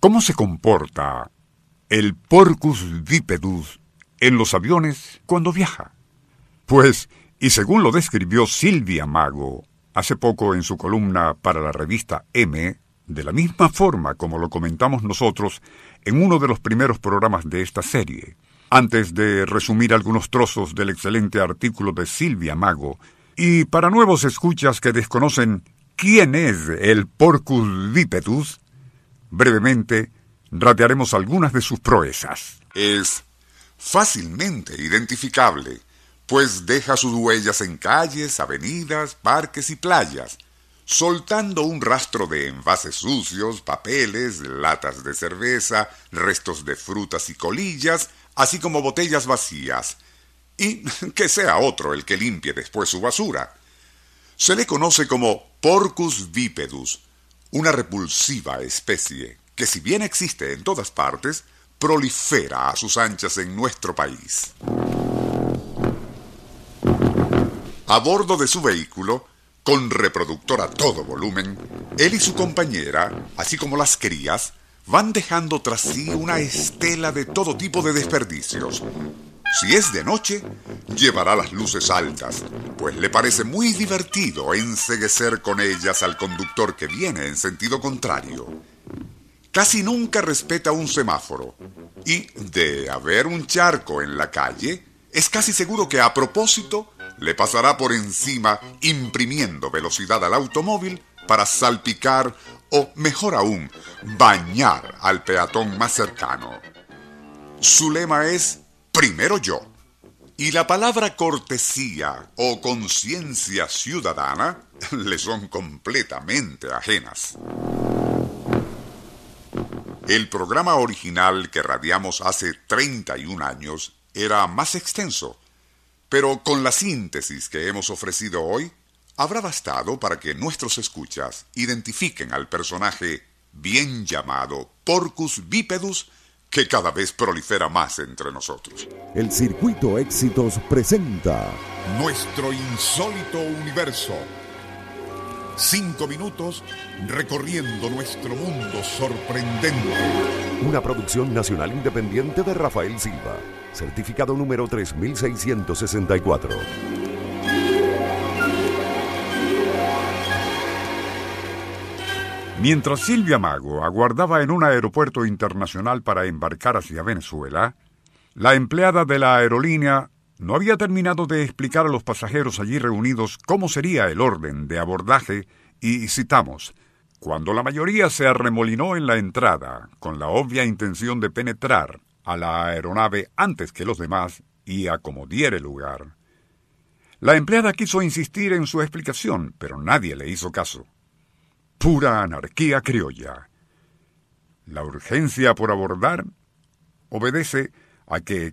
¿Cómo se comporta el Porcus bipedus en los aviones cuando viaja? Pues, y según lo describió Silvia Mago hace poco en su columna para la revista M, de la misma forma como lo comentamos nosotros en uno de los primeros programas de esta serie. Antes de resumir algunos trozos del excelente artículo de Silvia Mago, y para nuevos escuchas que desconocen quién es el Porcus bipedus, Brevemente, ratearemos algunas de sus proezas. Es fácilmente identificable, pues deja sus huellas en calles, avenidas, parques y playas, soltando un rastro de envases sucios, papeles, latas de cerveza, restos de frutas y colillas, así como botellas vacías, y que sea otro el que limpie después su basura. Se le conoce como Porcus bipedus, una repulsiva especie que si bien existe en todas partes, prolifera a sus anchas en nuestro país. A bordo de su vehículo, con reproductor a todo volumen, él y su compañera, así como las crías, van dejando tras sí una estela de todo tipo de desperdicios, si es de noche, llevará las luces altas, pues le parece muy divertido enseguecer con ellas al conductor que viene en sentido contrario. Casi nunca respeta un semáforo y, de haber un charco en la calle, es casi seguro que a propósito le pasará por encima imprimiendo velocidad al automóvil para salpicar o, mejor aún, bañar al peatón más cercano. Su lema es primero yo. Y la palabra cortesía o conciencia ciudadana le son completamente ajenas. El programa original que radiamos hace 31 años era más extenso, pero con la síntesis que hemos ofrecido hoy, habrá bastado para que nuestros escuchas identifiquen al personaje bien llamado Porcus bipedus que cada vez prolifera más entre nosotros. El Circuito Éxitos presenta Nuestro insólito universo. Cinco minutos recorriendo nuestro mundo sorprendente. Una producción nacional independiente de Rafael Silva. Certificado número 3664. Mientras Silvia Mago aguardaba en un aeropuerto internacional para embarcar hacia Venezuela, la empleada de la aerolínea no había terminado de explicar a los pasajeros allí reunidos cómo sería el orden de abordaje y citamos, cuando la mayoría se arremolinó en la entrada con la obvia intención de penetrar a la aeronave antes que los demás y a como diere lugar. La empleada quiso insistir en su explicación, pero nadie le hizo caso pura anarquía criolla. La urgencia por abordar obedece a que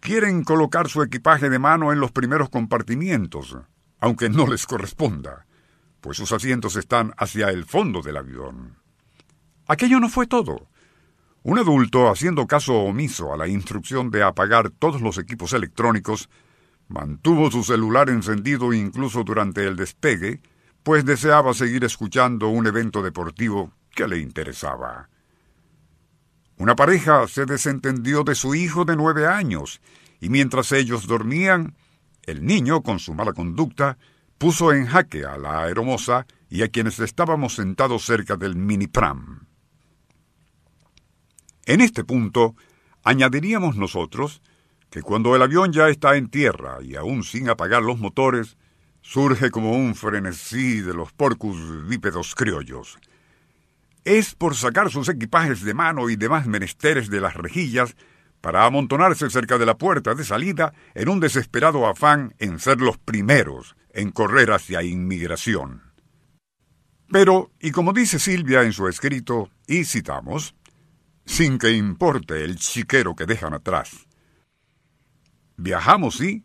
quieren colocar su equipaje de mano en los primeros compartimientos, aunque no les corresponda, pues sus asientos están hacia el fondo del avión. Aquello no fue todo. Un adulto, haciendo caso omiso a la instrucción de apagar todos los equipos electrónicos, mantuvo su celular encendido incluso durante el despegue, pues deseaba seguir escuchando un evento deportivo que le interesaba. Una pareja se desentendió de su hijo de nueve años, y mientras ellos dormían, el niño, con su mala conducta, puso en jaque a la aeromoza y a quienes estábamos sentados cerca del mini pram. En este punto, añadiríamos nosotros que cuando el avión ya está en tierra y aún sin apagar los motores, surge como un frenesí de los porcus bípedos criollos. Es por sacar sus equipajes de mano y demás menesteres de las rejillas para amontonarse cerca de la puerta de salida en un desesperado afán en ser los primeros en correr hacia inmigración. Pero, y como dice Silvia en su escrito, y citamos, sin que importe el chiquero que dejan atrás. Viajamos, sí,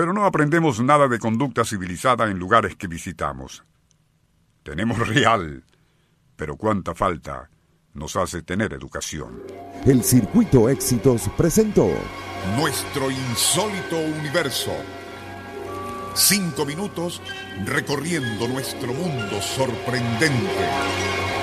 pero no aprendemos nada de conducta civilizada en lugares que visitamos. Tenemos real, pero cuánta falta nos hace tener educación. El Circuito Éxitos presentó Nuestro insólito universo. Cinco minutos recorriendo nuestro mundo sorprendente.